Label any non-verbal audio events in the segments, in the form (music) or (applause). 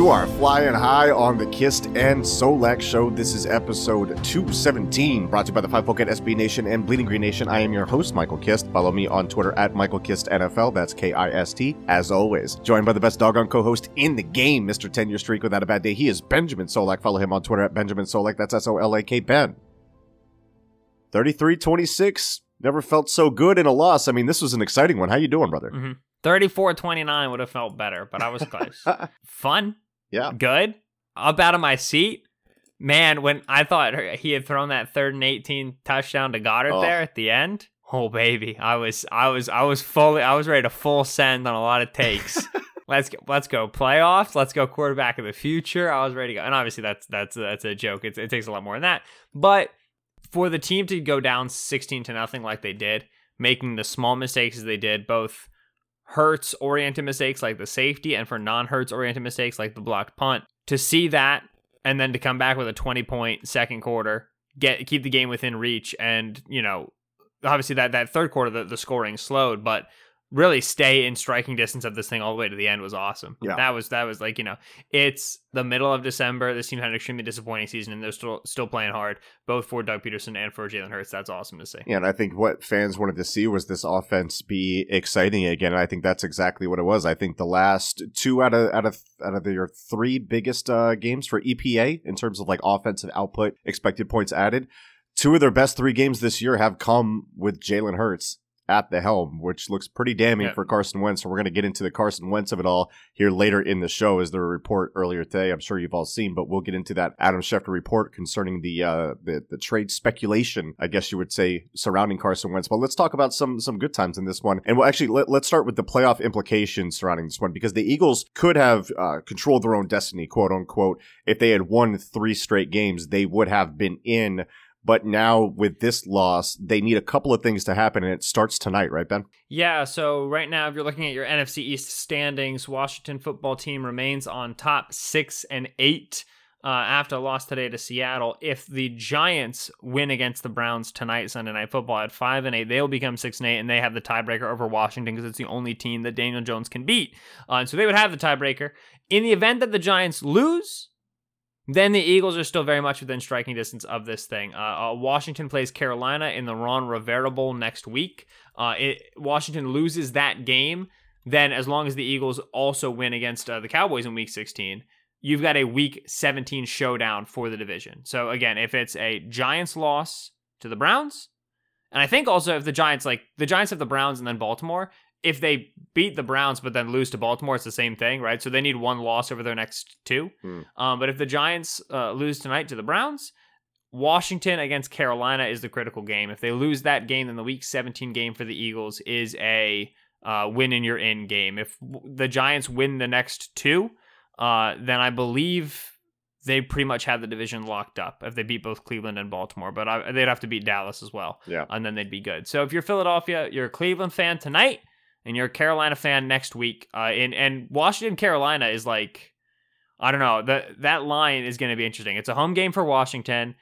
You are flying high on the Kist and Solak show. This is episode 217, brought to you by the Five Folk at SB Nation and Bleeding Green Nation. I am your host, Michael Kist. Follow me on Twitter at Michael Kist NFL. That's K I S T, as always. Joined by the best doggone co host in the game, Mr. 10 Year Streak Without a Bad Day. He is Benjamin Solak. Follow him on Twitter at Benjamin Solak. That's S O L A K Ben. 33 26. Never felt so good in a loss. I mean, this was an exciting one. How you doing, brother? Mm-hmm. 34 29 would have felt better, but I was close. (laughs) Fun. Yeah. Good. Up out of my seat. Man, when I thought he had thrown that third and 18 touchdown to Goedert Oh. there at the end, oh baby, I was I was I was fully I was ready to full send on a lot of takes. (laughs) let's go, let's go playoffs. Let's go quarterback of the future. I was ready to go. And obviously that's that's that's a joke. It's, it takes a lot more than that. But for the team to go down 16 to nothing like they did, making the small mistakes as they did, both Hurts oriented mistakes like the safety and for non Hurts oriented mistakes like the blocked punt, to see that and then to come back with a 20 point second quarter, get keep the game within reach and, you know, obviously that that third quarter the, the scoring slowed, but really stay in striking distance of this thing all the way to the end was awesome. Yeah. That was that was like, you know, it's the middle of December. This team had an extremely disappointing season and they're still still playing hard, both for Doug Pederson and for Jalen Hurts. That's awesome to see. Yeah, and I think what fans wanted to see was this offense be exciting again. And I think that's exactly what it was. I think the last two out of out of out of their three biggest uh, games for EPA in terms of like offensive output, expected points added, two of their best three games this year have come with Jalen Hurts at the helm, which looks pretty damning Yeah. for Carson Wentz. So we're going to get into the Carson Wentz of it all here later in the show. Is there a report earlier today? I'm sure you've all seen, but we'll get into that Adam Schefter report concerning the uh, the the trade speculation, I guess you would say, surrounding Carson Wentz. But let's talk about some some good times in this one, and we'll actually let, let's start with the playoff implications surrounding this one because the Eagles could have uh, controlled their own destiny, quote unquote, if they had won three straight games. They would have been in. But now with this loss, they need a couple of things to happen, and it starts tonight, right, Ben? Yeah, so right now, if you're looking at your NFC East standings, Washington football team remains on top six and eight uh, after a loss today to Seattle. If the Giants win against the Browns tonight, Sunday Night Football at five and eight, they'll become six and eight, and they have the tiebreaker over Washington because it's the only team that Daniel Jones can beat. Uh, so they would have the tiebreaker. In the event that the Giants lose, then the Eagles are still very much within striking distance of this thing. Uh, uh, Washington plays Carolina in the Ron Rivera Bowl next week. Uh, it, Washington loses that game, then as long as the Eagles also win against uh, the Cowboys in Week 16, you've got a Week 17 showdown for the division. So again, if it's a Giants loss to the Browns, and I think also if the Giants like the Giants have the Browns and then Baltimore, if they beat the Browns but then lose to Baltimore, it's the same thing, right? So they need one loss over their next two. Hmm. Um, but if the Giants uh, lose tonight to the Browns, Washington against Carolina is the critical game. If they lose that game, then the Week 17 game for the Eagles is a uh, win and you're in game. If w- the Giants win the next two, uh, then I believe they pretty much have the division locked up if they beat both Cleveland and Baltimore. But I, they'd have to beat Dallas as well Yeah. and then they'd be good. So if you're Philadelphia, you're a Cleveland fan tonight, and you're a Carolina fan next week. Uh, and and Washington Carolina is like, I don't know that that line is going to be interesting. It's a home game for Washington.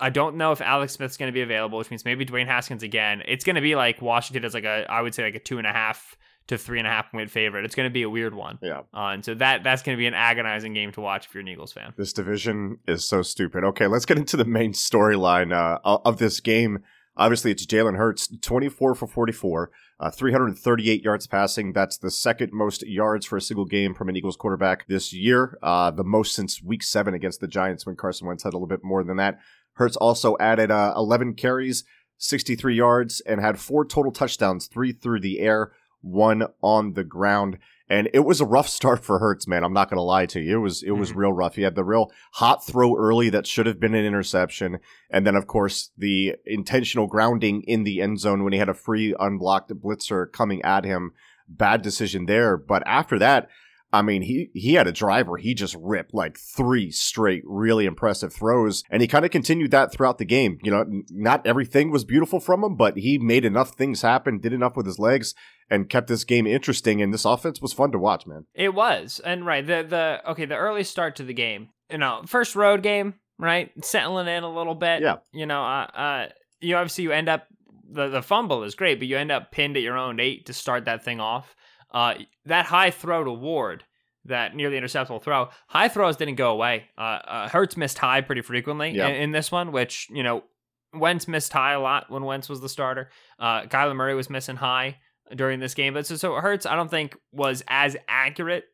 I don't know if Alex Smith's going to be available, which means maybe Dwayne Haskins again. It's going to be like Washington is like a, I would say like a two and a half to three and a half point favorite. It's going to be a weird one. Yeah. Uh, and so that that's going to be an agonizing game to watch if you're an Eagles fan. This division is so stupid. Okay, let's get into the main storyline uh, of this game. Obviously, it's Jalen Hurts, 24 for 44, uh, 338 yards passing. That's the second most yards for a single game from an Eagles quarterback this year. Uh, the most since week seven against the Giants when Carson Wentz had a little bit more than that. Hurts also added uh, 11 carries, 63 yards, and had four total touchdowns, three through the air, one on the ground. And it was a rough start for Hurts, man. I'm not going to lie to you. It was it was mm-hmm. real rough. He had the real hot throw early that should have been an interception, and then of course the intentional grounding in the end zone when he had a free unblocked blitzer coming at him. Bad decision there. But after that, I mean, he he had a drive where he just ripped like three straight really impressive throws, and he kind of continued that throughout the game. You know, not everything was beautiful from him, but he made enough things happen, did enough with his legs, and kept this game interesting. And this offense was fun to watch, man. It was, and right the the okay the early start to the game, you know, first road game, right, settling in a little bit. Yeah, you know, uh, uh you obviously you end up the the fumble is great, but you end up pinned at your own eight to start that thing off. Uh, that high throw to Ward, that nearly interceptable throw, high throws didn't go away. Uh, uh, Hurts missed high pretty frequently in, in, this one, which, you know, Wentz missed high a lot when Wentz was the starter. Uh, Kyler Murray was missing high during this game. But so, so Hurts, I don't think, was as accurate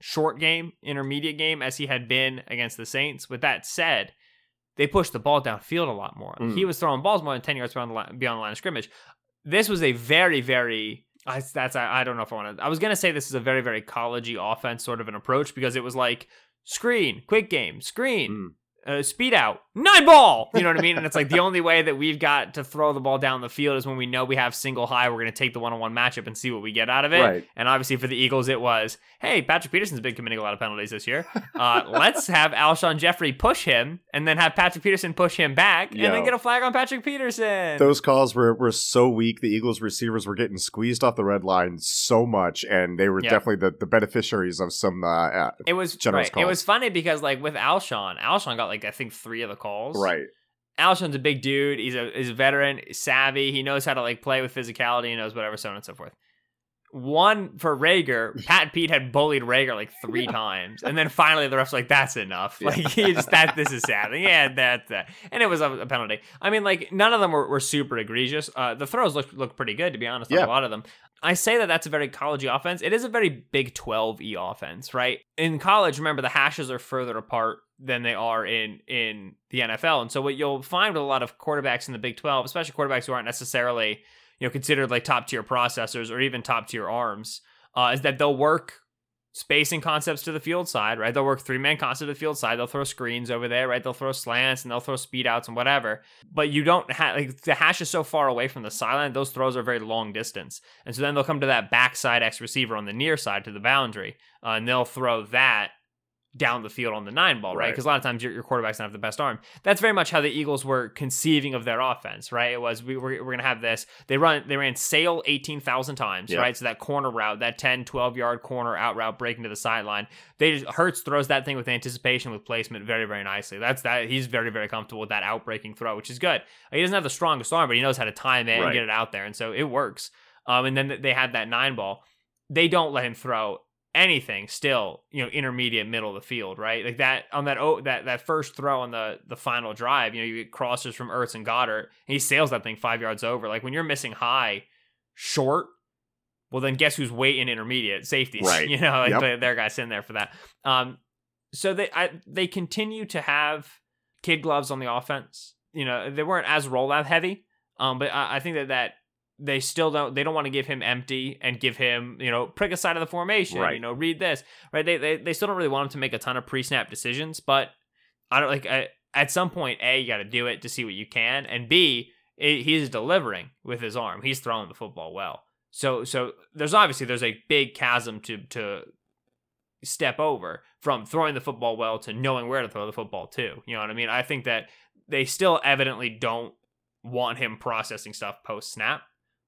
short game, intermediate game as he had been against the Saints. With that said, they pushed the ball downfield a lot more. Mm. He was throwing balls more than 10 yards beyond the, line, beyond the line of scrimmage. This was a very, very I, that's I, I don't know if I want to. I was gonna say this is a very very collegey offense sort of an approach because it was like screen, quick game, screen, mm uh, speed out, nine ball. You know what I mean? And it's like the only way that we've got to throw the ball down the field is when we know we have single high. We're going to take the one on one matchup and see what we get out of it. Right. And obviously for the Eagles, it was, hey, Patrick Peterson's been committing a lot of penalties this year. Uh, (laughs) let's have Alshon Jeffery push him and then have Patrick Peterson push him back Yo, and then get a flag on Patrick Peterson. Those calls were, were so weak. The Eagles receivers were getting squeezed off the red line so much, and they were definitely the, the beneficiaries of some uh, uh it was generous right. Calls. It was funny because like with Alshon, Alshon got like I think three of the calls. Right. Alshon's a big dude. He's a he's a veteran, savvy. He knows how to like play with physicality. He knows whatever, so on and so forth. One for Reagor, (laughs) Pat Pete had bullied Reagor like three times, and then finally the refs like, "That's enough." Like he just that this is sad. Yeah, that that, and it was a, a, penalty. I mean, like none of them were, were super egregious. Uh, the throws looked looked pretty good to be honest. Yeah. a lot of them. I say that that's a very collegey offense. It is a very Big 12 e offense, right? In college, remember the hashes are further apart than they are in in the NFL. And so what you'll find with a lot of quarterbacks in the Big 12, especially quarterbacks who aren't necessarily, you know, considered like top tier processors or even top tier arms, uh, is that they'll work spacing concepts to the field side, right? They'll work three man concept to the field side. They'll throw screens over there, right? They'll throw slants and they'll throw speed outs and whatever. But you don't have like the hash is so far away from the sideline, those throws are very long distance. And so then they'll come to that backside X receiver on the near side to the boundary, uh, and they'll throw that down the field on the nine ball, right? Because right. a lot of times your, your quarterback's not have the best arm. That's very much how the Eagles were conceiving of their offense, right? It was we were, we're going to have this. They run they ran sail 18,000 times, yeah. right? So that corner route, that 10, 12 yard corner out route breaking to the sideline. They just, Hurts throws that thing with anticipation with placement very very nicely. That's that he's very very comfortable with that outbreaking throw, which is good. He doesn't have the strongest arm, but he knows how to time it right. and get it out there, and so it works. Um, and then they had that nine ball. They don't let him throw anything still, you know, intermediate middle of the field, right? Like that on that oh that that first throw on the the final drive, you know, you get crosses from Ertz and Goedert and he sails that thing five yards over. Like when you're missing high, short, well then guess who's waiting intermediate safeties, (laughs) right? You know, like yep. their guys in there for that. Um, so they I, they continue to have kid gloves on the offense. You know, they weren't as rollout heavy, um, but I, I think that that they still don't they don't want to give him empty and give him you know prick a side of the formation right. you know read this right? They, they they still don't really want him to make a ton of pre-snap decisions but i don't like I, at some point a you got to do it to see what you can and b it, he's delivering with his arm. He's throwing the football well. So so there's obviously there's a big chasm to to step over from throwing the football well to knowing where to throw the football too you know what i mean? I think that they still evidently don't want him processing stuff post snap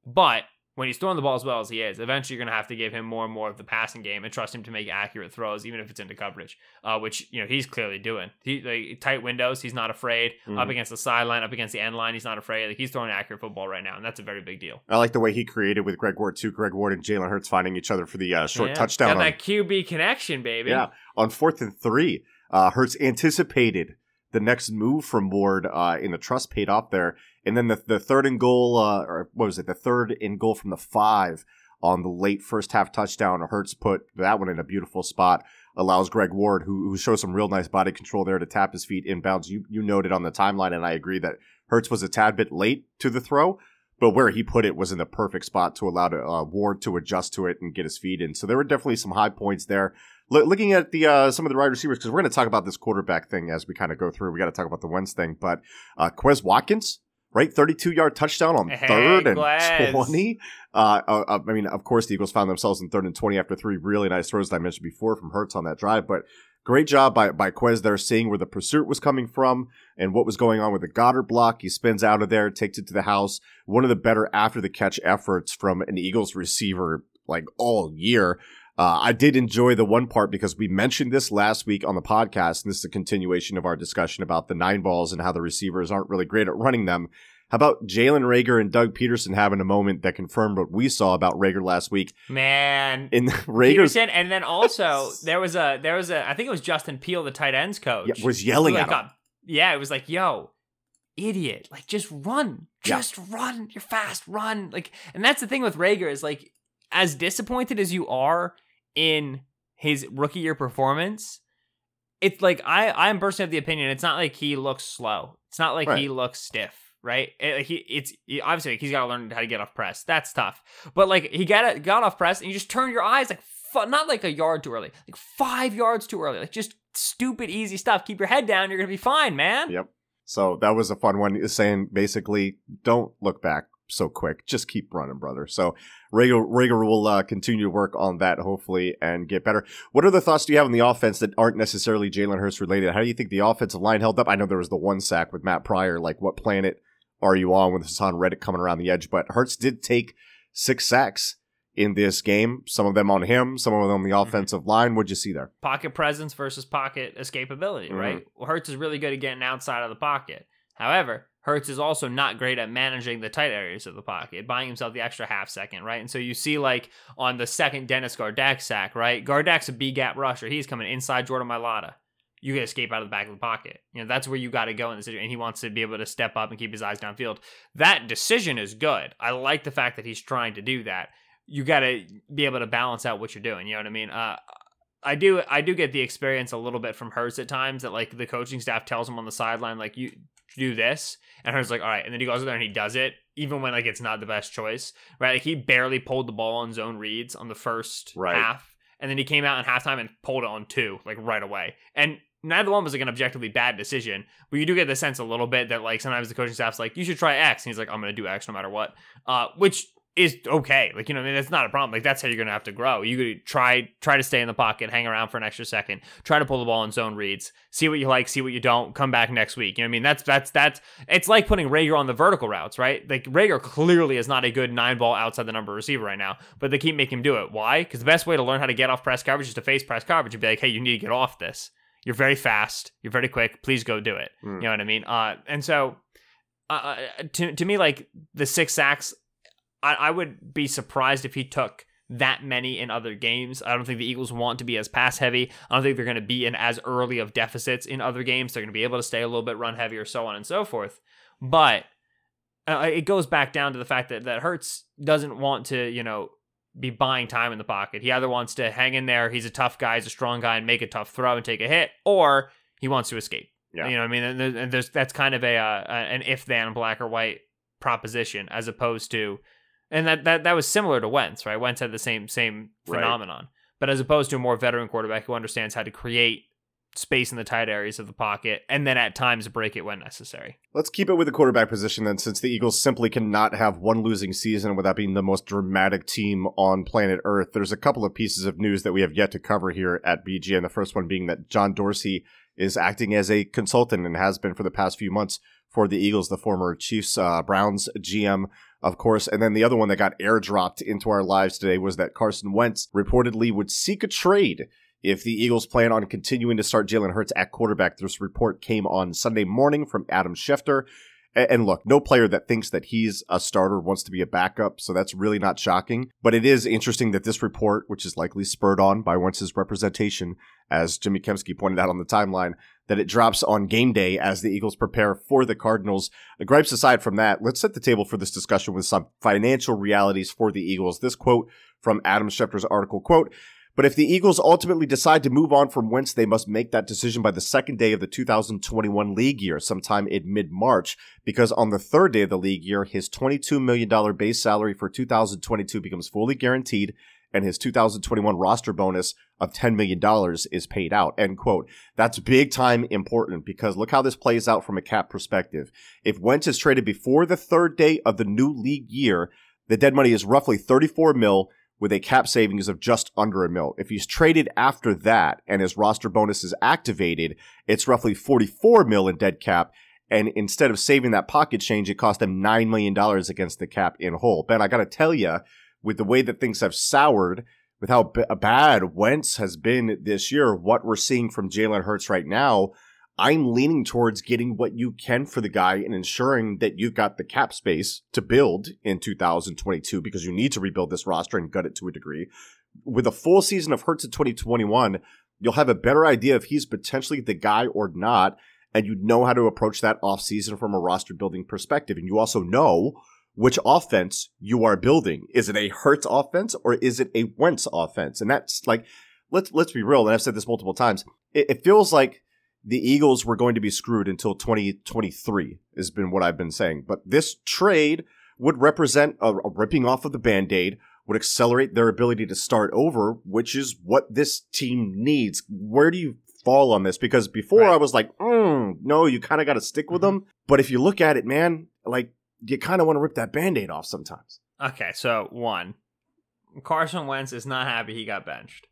but when he's throwing the ball as well as he is, eventually you're going to have to give him more and more of the passing game and trust him to make accurate throws, even if it's into coverage, uh, which you know he's clearly doing. He like, tight windows, he's not afraid. Mm-hmm. Up against the sideline, up against the end line, he's not afraid. Like he's throwing accurate football right now, and that's a very big deal. I like the way he created with Greg Ward too. Greg Ward and Jalen Hurts finding each other for the uh, short yeah. touchdown. Got on, that QB connection, baby. Yeah, on fourth and three, uh, Hurts anticipated the next move from Ward uh, in the trust paid off there. And then the, the third and goal, uh, or what was it? The third and goal from the five on the late first half touchdown. Hurts put that one in a beautiful spot. Allows Greg Ward, who, who shows some real nice body control there, to tap his feet inbounds. You you noted on the timeline, and I agree that Hurts was a tad bit late to the throw, but where he put it was in the perfect spot to allow to, uh, Ward to adjust to it and get his feet in. So there were definitely some high points there. L- looking at the uh, some of the wide receivers, because we're going to talk about this quarterback thing as we kind of go through. We got to talk about the Wentz thing, but uh, Quez Watkins right? 32 yard touchdown on Hey, third and Glaz. 20. Uh, uh, I mean, of course, the Eagles found themselves in third and 20 after three really nice throws that I mentioned before from Hurts on that drive. But great job by, by Quez there, seeing where the pursuit was coming from and what was going on with the Goedert block. He spins out of there, takes it to the house. One of the better after the catch efforts from an Eagles receiver like all year. Uh, I did enjoy the one part because we mentioned this last week on the podcast, and this is a continuation of our discussion about the nine balls and how the receivers aren't really great at running them. How about Jalen Reagor and Doug Pederson having a moment that confirmed what we saw about Reagor last week? Man. In Reagor's Pederson, and then also (laughs) there was a there was a I think it was Justin Peelle, the tight ends coach, Yeah, was yelling who, at like, him. yeah, it was like, "Yo, idiot! Like, just run, Yeah. just run. You're fast, run." Like, and that's the thing with Reagor is like, as disappointed as you are in his rookie year performance, it's like I I'm personally of the opinion it's not like he looks slow. It's not like he looks stiff. Right, It- like, he it's he- obviously he's got to learn how to get off press. That's tough, but like he got got off press and you just turn your eyes like not like a yard too early, like five yards too early, like just stupid easy stuff. Keep your head down, you're gonna be fine, man. Yep. So that was a fun one. Is saying basically, don't look back so quick. Just keep running, brother. So Rager, Rager will uh, continue to work on that, hopefully, and get better. What other thoughts do you have on the offense that aren't necessarily Jalen Hurts related? How do you think the offensive line held up? I know there was the one sack with Matt Pryor. Like, what planet are you on with Haason Reddick coming around the edge? But Hurts did take six sacks in this game. Some of them on him, some of them on the offensive line. What'd you see there? Pocket presence versus pocket escapability, Mhm. right? Well, Hurts is really good at getting outside of the pocket. However, Hurts is also not great at managing the tight areas of the pocket, buying himself the extra half second, right? And so you see, like, on the second Dennis Gardeck sack, right? Gardeck's a B gap rusher. He's coming inside Jordan Mailata. You can escape out of the back of the pocket. You know, that's where you got to go in the situation. And he wants to be able to step up and keep his eyes downfield. That decision is good. I like the fact that he's trying to do that. You got to be able to balance out what you're doing. You know what I mean? Uh, I do I do get the experience a little bit from Hurts at times that like the coaching staff tells him on the sideline like you do this. And Hurts like all right. And then he goes in there and he does it even when like it's not the best choice right? Like he barely pulled the ball on zone reads on the first Right. half. And then he came out in halftime and pulled it on two like right away. And neither one was like an objectively bad decision but you do get the sense a little bit that like sometimes the coaching staff's like you should try X. And he's like I'm gonna do X no matter what. Uh which is okay. Like, you know, I mean, that's not a problem. Like, that's how you're going to have to grow. You could try, try to stay in the pocket, hang around for an extra second, try to pull the ball in zone reads, see what you like, see what you don't, come back next week. You know what I mean? That's, that's, that's, it's like putting Reagor on the vertical routes, right? Like, Reagor clearly is not a good nine ball outside the number receiver right now, but they keep making him do it. Why? Because the best way to learn how to get off press coverage is to face press coverage and be like, hey, you need to get off this. You're very fast. You're very quick. Please go do it. Mm. You know what I mean? Uh, and so, uh, to to me, like the six sacks, I, I would be surprised if he took that many in other games. I don't think the Eagles want to be as pass heavy. I don't think they're going to be in as early of deficits in other games. They're going to be able to stay a little bit run heavier, so on and so forth. But uh, it goes back down to the fact that that Hurts doesn't want to, you know, be buying time in the pocket. He either wants to hang in there, he's a tough guy, he's a strong guy, and make a tough throw and take a hit, or he wants to escape. Yeah. You know what I mean? And there's, and there's that's kind of a uh, an if then black or white proposition as opposed to and that, that that was similar to Wentz, right? Wentz had the same same Right. phenomenon. But as opposed to a more veteran quarterback who understands how to create space in the tight areas of the pocket and then at times break it when necessary. Let's keep it with the quarterback position then, since the Eagles simply cannot have one losing season without being the most dramatic team on planet Earth. There's a couple of pieces of news that we have yet to cover here at BGN. The first one being that John Dorsey is acting as a consultant and has been for the past few months for the Eagles, the former Chiefs uh, Browns GM, of course. And then the other one that got airdropped into our lives today was that Carson Wentz reportedly would seek a trade if the Eagles plan on continuing to start Jalen Hurts at quarterback. This report came on Sunday morning from Adam Schefter. And, look, no player that thinks that he's a starter wants to be a backup, so that's really not shocking. But it is interesting that this report, which is likely spurred on by Wentz's representation, as Jimmy Kempski pointed out on the timeline, that it drops on game day as the Eagles prepare for the Cardinals. The gripes aside from that, let's set the table for this discussion with some financial realities for the Eagles. This quote from Adam Schefter's article, quote, but if the Eagles ultimately decide to move on from Wentz, they must make that decision by the second day of the 2021 league year, sometime in mid March, because on the third day of the league year, his $22 million base salary for 2022 becomes fully guaranteed and his 2021 roster bonus of $10 million is paid out. End quote. That's big time important because look how this plays out from a cap perspective. If Wentz is traded before the third day of the new league year, the dead money is roughly 34 mil with a cap savings of just under a mil. If he's traded after that and his roster bonus is activated, it's roughly 44 mil in dead cap. And instead of saving that pocket change, it cost them $9 million against the cap in whole. Ben, I got to tell you, with the way that things have soured, with how b- uh, bad Wentz has been this year, what we're seeing from Jalen Hurts right now, I'm leaning towards getting what you can for the guy and ensuring that you've got the cap space to build in 2022 because you need to rebuild this roster and gut it to a degree. With a full season of Hurts in 2021, you'll have a better idea if he's potentially the guy or not, and you know how to approach that offseason from a roster building perspective. And you also know which offense you are building. Is it a Hurts offense or is it a Wentz offense? And that's like, let's let's be real. And I've said this multiple times. It, it feels like the Eagles were going to be screwed until 2023 has been what I've been saying. But this trade would represent a, a ripping off of the band-aid, would accelerate their ability to start over, which is what this team needs. Where do you fall on this? Because before Right. I was like, mm, no, you kind of got to stick with them. But if you look at it, man, like you kind of want to rip that band-aid off sometimes. Okay, so one, Carson Wentz is not happy he got benched.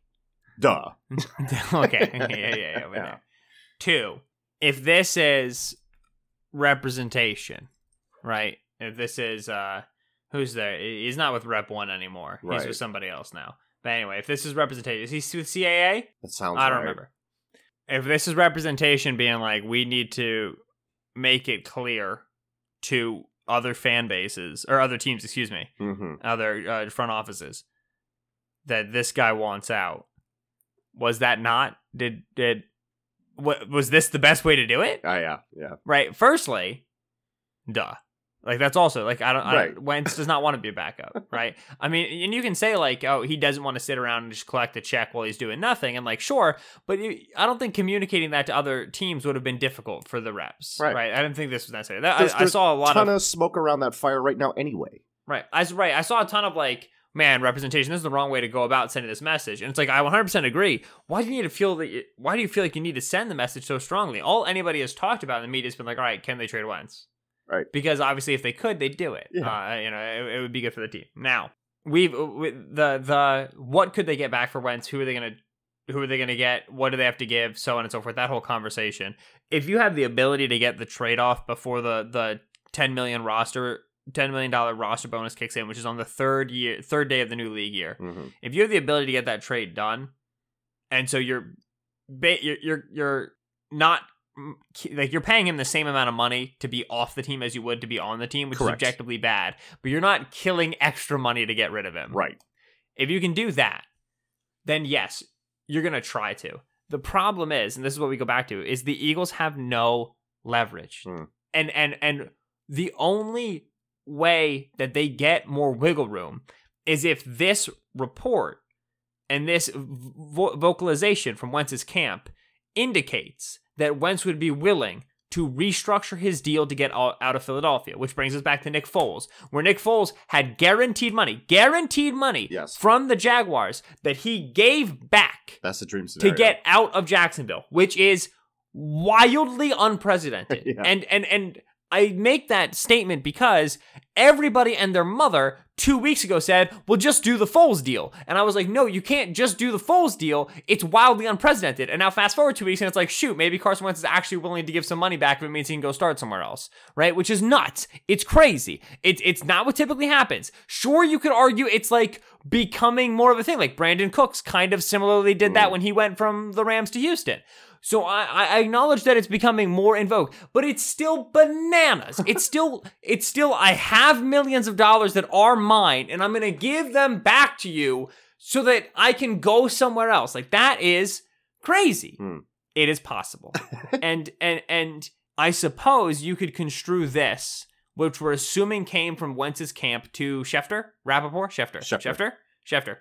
Duh. (laughs) okay, yeah, yeah, yeah. Yeah. (laughs) Two, if this is representation, right? If this is uh, who's there? He's not with Rep One anymore. He's with somebody else now. But anyway, if this is representation, is he with CAA? That sounds I don't right. remember. If this is representation being like we need to make it clear to other fan bases or other teams, excuse me, Mm-hmm. other uh, front offices that this guy wants out. Was that not? Did did what was this the best way to do it? Oh, yeah, yeah. Right. Firstly, duh. Like that's also like I don't. I, Right. (laughs) Wentz does not want to be a backup, right? I mean, and you can say like, oh, he doesn't want to sit around and just collect a check while he's doing nothing, and like, sure, but you, I don't think communicating that to other teams would have been difficult for the reps, Right. right? I didn't think this was necessary. That, There's- I, I saw a lot ton of of smoke around that fire right now anyway. Right. I right. I saw a ton of like, man, representation. This is the wrong way to go about sending this message. And it's like I 100% agree. Why do you need to feel that? You, why do you feel like you need to send the message so strongly? All anybody has talked about in the media has been like, all right, can they trade Wentz? Right. Because obviously, if they could, they'd do it. Yeah. Uh, you know, it, it would be good for the team. Now we've we, the the what could they get back for Wentz? Who are they gonna who are they going to get? What do they have to give? So on and so forth. That whole conversation. If you have the ability to get the trade off before the the 10 million roster, 10 million dollar roster bonus kicks in, which is on the third year, third day of the new league year. Mm-hmm. If you have the ability to get that trade done, and so you're you're you're, you're not like you're paying him the same amount of money to be off the team as you would to be on the team, which Correct. is objectively bad. But you're not killing extra money to get rid of him. Right. If you can do that, then yes, you're going to try to. The problem is, and this is what we go back to, is the Eagles have no leverage. Hmm. And and and the only way that they get more wiggle room is if this report and this vo- vocalization from Wentz's camp indicates that Wentz would be willing to restructure his deal to get out of Philadelphia, which brings us back to Nick Foles, where Nick Foles had guaranteed money, guaranteed money Yes. from the Jaguars that he gave back That's the dream to get out of Jacksonville, which is wildly unprecedented. (laughs) Yeah. And and and I make that statement because everybody and their mother two weeks ago said, "Well, just do the Foles deal," and I was like, "No, you can't just do the Foles deal. It's wildly unprecedented." And now fast forward two weeks, and it's like, shoot, maybe Carson Wentz is actually willing to give some money back if it means he can go start somewhere else, right? Which is nuts. It's crazy. It's it's not what typically happens. Sure, you could argue it's like becoming more of a thing, like Brandin Cooks kind of similarly did that Mm. when he went from the Rams to Houston. So I, I acknowledge that it's becoming more in vogue, but it's still bananas. (laughs) It's still, it's still, I have millions of dollars that are mine and I'm going to give them back to you so that I can go somewhere else. Like that is crazy. Hmm. It is possible. (laughs) and, and, and I suppose you could construe this, which we're assuming came from Wentz's camp to Schefter, Rappaport, Schefter, Schefter. Schefter, Schefter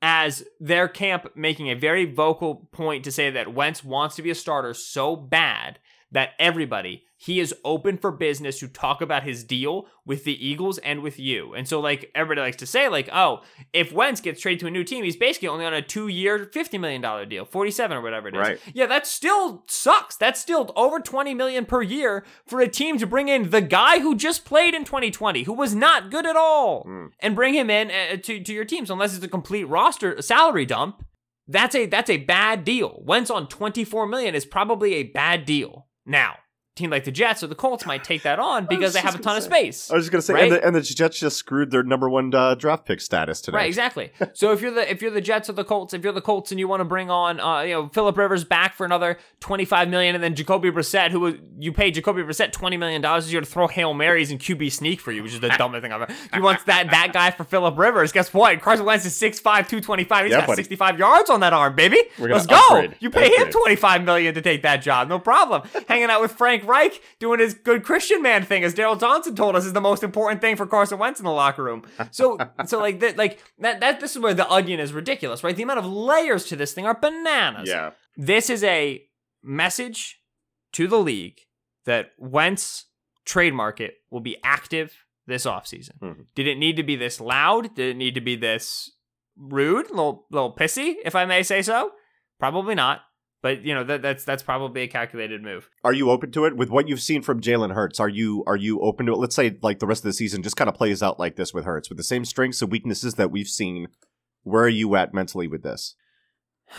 as their camp making a very vocal point to say that Wentz wants to be a starter so bad that everybody he is open for business to talk about his deal with the Eagles and with you. And so like everybody likes to say like, "Oh, if Wentz gets traded to a new team, he's basically only on a 2-year, 50 million dollar deal, 47 or whatever it is." Right. Yeah, that still sucks. That's still over 20 million per year for a team to bring in the guy who just played in 2020, who was not good at all, Mm. and bring him in uh, to to your teams unless it's a complete roster salary dump. That's a that's a bad deal. Wentz on 24 million is probably a bad deal. Now, team like the Jets or the Colts might take that on (laughs) because they have a gonna ton of space. I was just gonna say, Right? and, the, and the Jets just screwed their number one uh, draft pick status today. Right, exactly. (laughs) so if you're the if you're the Jets or the Colts, if you're the Colts and you want to bring on uh, you know Philip Rivers back for another 25 million, and then Jacoby Brissett, who you paid Jacoby Brissett 20 million dollars, you're to throw hail marys and QB sneak for you, which is the dumbest thing I've ever. You want that that guy for Philip Rivers? Guess what? Carson Wentz is 6'5", 225. He's Yeah, got buddy. 65 yards on that arm, baby. Let's go. upgrade. You pay him 25 million to take that job, no problem. Hanging out with Frank Reich, doing his good Christian man thing, as Daryl Johnson told us, is the most important thing for Carson Wentz in the locker room. So, so like that, like that, that. This is where the onion is ridiculous, right? The amount of layers to this thing are bananas. Yeah. This is a message to the league that Wentz trade market will be active this offseason. Mhm. Did it need to be this loud? Did it need to be this rude, little little pissy, if I may say so? Probably not. But you know that that's that's probably a calculated move. Are you open to it with what you've seen from Jalen Hurts? Are you are you open to it? Let's say like the rest of the season just kind of plays out like this with Hurts, with the same strengths and weaknesses that we've seen. Where are you at mentally with this? (sighs)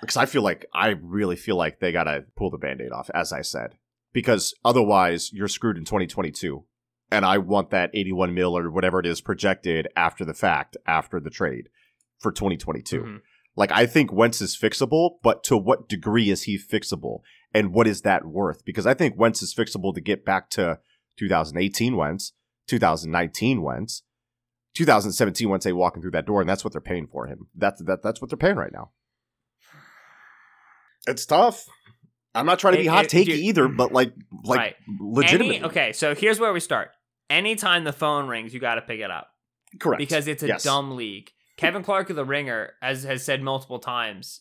Because I feel like I really feel like they gotta pull the band-aid off, as I said. Because otherwise you're screwed in 2022. And I want that 81 mil or whatever it is projected after the fact, after the trade for 2022. Mhm. Like I think Wentz is fixable, but to what degree is he fixable? And what is that worth? Because I think Wentz is fixable to get back to 2018 Wentz, 2019 Wentz, 2017 Wentz they walking through that door, and that's what they're paying for him. That's that that's what they're paying right now. It's tough. I'm not trying to be It- hot takey either, but like like Right. legitimately. Any, okay, so here's where we start. Anytime the phone rings, you got to pick it up. Correct. because it's a Yes. dumb league. Kevin Clark of the Ringer has has said multiple times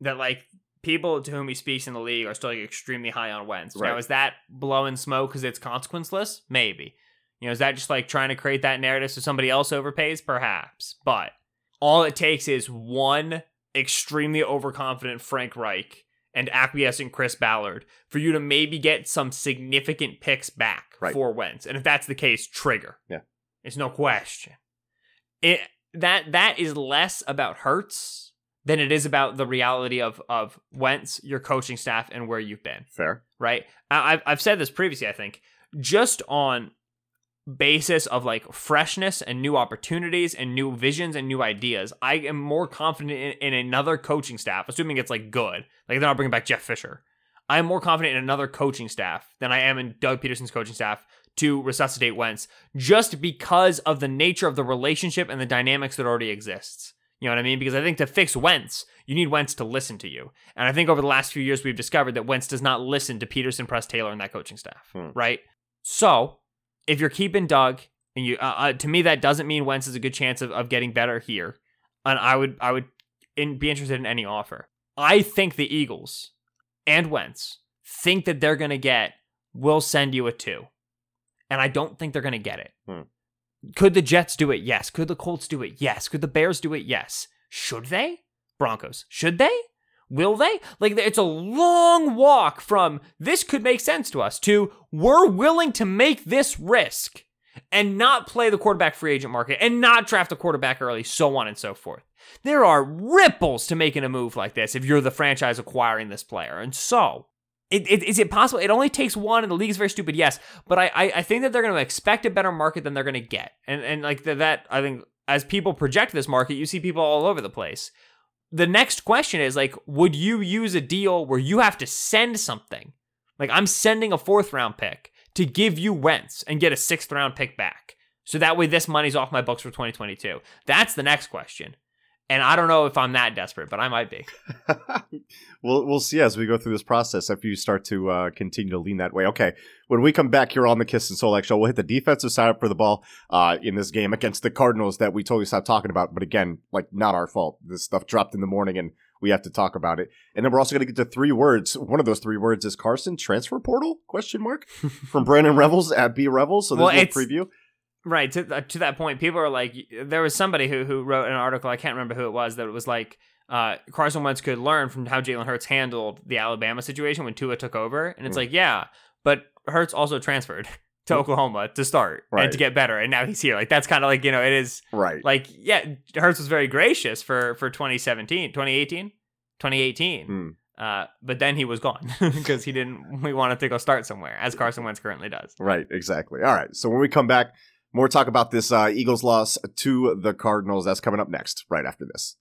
that like people to whom he speaks in the league are still like extremely high on Wentz. Now Right. is that blowing smoke because it's consequenceless? Maybe. You know, is that just like trying to create that narrative so somebody else overpays? Perhaps. But all it takes is one extremely overconfident Frank Reich and acquiescing Chris Ballard for you to maybe get some significant picks back Right. for Wentz. And if that's the case, trigger. Yeah. It's no question. It that that is less about Hurts than it is about the reality of of Wentz, your coaching staff, and where you've been. Fair. Right? I, I've I've said this previously. I think just on basis of like freshness and new opportunities and new visions and new ideas, I am more confident in, in another coaching staff, assuming it's like good. Like they're not bringing back Jeff Fisher. I am more confident in another coaching staff than I am in Doug Pederson's coaching staff to resuscitate Wentz, just because of the nature of the relationship and the dynamics that already exists. You know what I mean? Because I think to fix Wentz, you need Wentz to listen to you. And I think over the last few years, we've discovered that Wentz does not listen to Pederson, Press Taylor, and that coaching staff, Hmm. right? So if you're keeping Doug, and you, uh, uh, to me, that doesn't mean Wentz has a good chance of, of getting better here. And I would, I would in, be interested in any offer. I think the Eagles and Wentz think that they're going to get, we'll send you a two. And I don't think they're going to get it. Hmm. Could the Jets do it? Yes. Could the Colts do it? Yes. Could the Bears do it? Yes. Should they? Broncos. Should they? Will they? Like, it's a long walk from this could make sense to us to we're willing to make this risk and not play the quarterback free agent market and not draft a quarterback early, so on and so forth. There are ripples to making a move like this if you're the franchise acquiring this player. And so, it, it, is it possible? It only takes one, and the league's very stupid. Yes, but I I, I think that they're going to expect a better market than they're going to get, and and like the, that I think as people project this market, you see people all over the place. the next question is like, would you use a deal where you have to send something? Like I'm sending a fourth round pick to give you Wentz and get a sixth round pick back. So that way this money's off my books for 2022. That's the next question. And I don't know if I'm that desperate, but I might be. (laughs) we'll we'll see as we go through this process if you start to uh, continue to lean that way. Okay, when we come back here on the Kist and Solak show, we'll hit the defensive side up for the ball uh, in this game against the Cardinals that we totally stopped talking about. But again, like not our fault. This stuff dropped in the morning and we have to talk about it. And then we're also going to get to three words. One of those three words is Carson transfer portal question mark (laughs) from Brandon Revels at B Revels. So there's well, a preview. Right to uh, to that point, people are like, there was somebody who who wrote an article. I can't remember who it was that it was like uh, Carson Wentz could learn from how Jalen Hurts handled the Alabama situation when Tua took over, and it's mm. like, yeah, but Hurts also transferred (laughs) to mm. Oklahoma to start right. and to get better, and now he's here. Like that's kind of like you know, it is right. Like yeah, Hurts was very gracious for for 2017, 2018, 2018. Mm. Uh, but then he was gone (laughs) because he didn't. We wanted to go start somewhere, as Carson Wentz currently does. Right, exactly. All right. So when we come back, more talk about this uh, Eagles loss to the Cardinals. That's coming up next, right after this.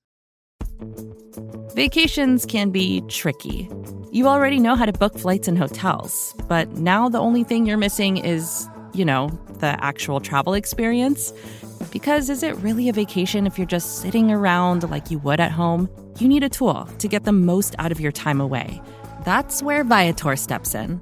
Vacations can be tricky. You already know how to book flights and hotels, but now the only thing you're missing is, you know, the actual travel experience. Because is it really a vacation if you're just sitting around like you would at home? You need a tool to get the most out of your time away. That's where Viator steps in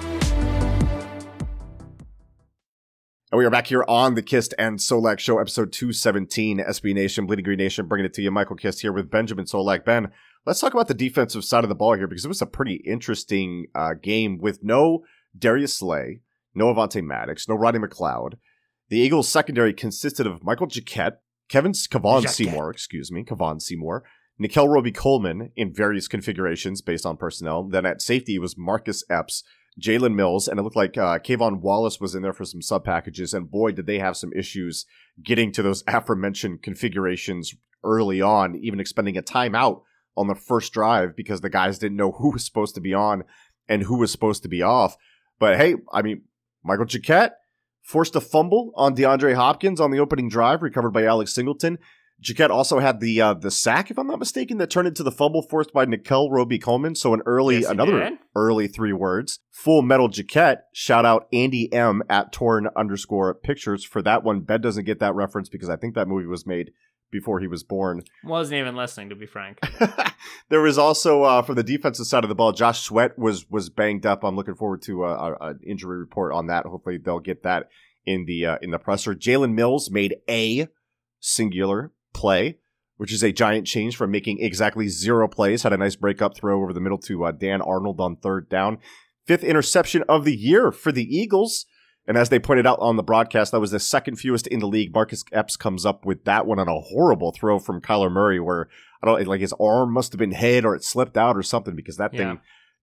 And we are back here on the Kist and Solak Show, episode 217, SB Nation, Bleeding Green Nation, bringing it to you. Michael Kist here with Benjamin Solak. Ben, let's talk about the defensive side of the ball here because it was a pretty interesting uh, game with no Darius Slay, no Avonte Maddox, no Rodney McLeod. The Eagles' secondary consisted of Michael Jacquet, Kevin Kevon Seymour, excuse me, Kevon Seymour, Nickell Robey Coleman in various configurations based on personnel. Then at safety was Marcus Epps, Jalen Mills, and it looked like uh, K'Von Wallace was in there for some sub packages. And boy, did they have some issues getting to those (laughs) aforementioned configurations early on, even expending a timeout on the first drive because the guys didn't know who was supposed to be on and who was supposed to be off. But hey, I mean, Michael Jacquet forced a fumble on DeAndre Hopkins on the opening drive, recovered by Alex Singleton. Jacquet also had the uh, the sack, if I'm not mistaken, that turned into the fumble forced by Nickell Robey-Coleman. So an early, yes, another did. early three words. Full Metal Jacquet. Shout out Andy M at Torn underscore pictures for that one. Ben doesn't get that reference because I think that movie was made before he was born. Wasn't even listening, to be frank. (laughs) there was also uh, for the defensive side of the ball, Josh Sweat was was banged up. I'm looking forward to uh, an injury report on that. Hopefully, they'll get that in the uh, in the presser. Jalen Mills made a singular play, which is a giant change from making exactly zero plays. Had a nice breakup throw over the middle to uh, Dan Arnold on third down. Fifth interception of the year for the Eagles. And as they pointed out on the broadcast, that was the second fewest in the league. Marcus Epps comes up with that one on a horrible throw from Kyler Murray, where I don't like his arm must have been hit or it slipped out or something because that Yeah. thing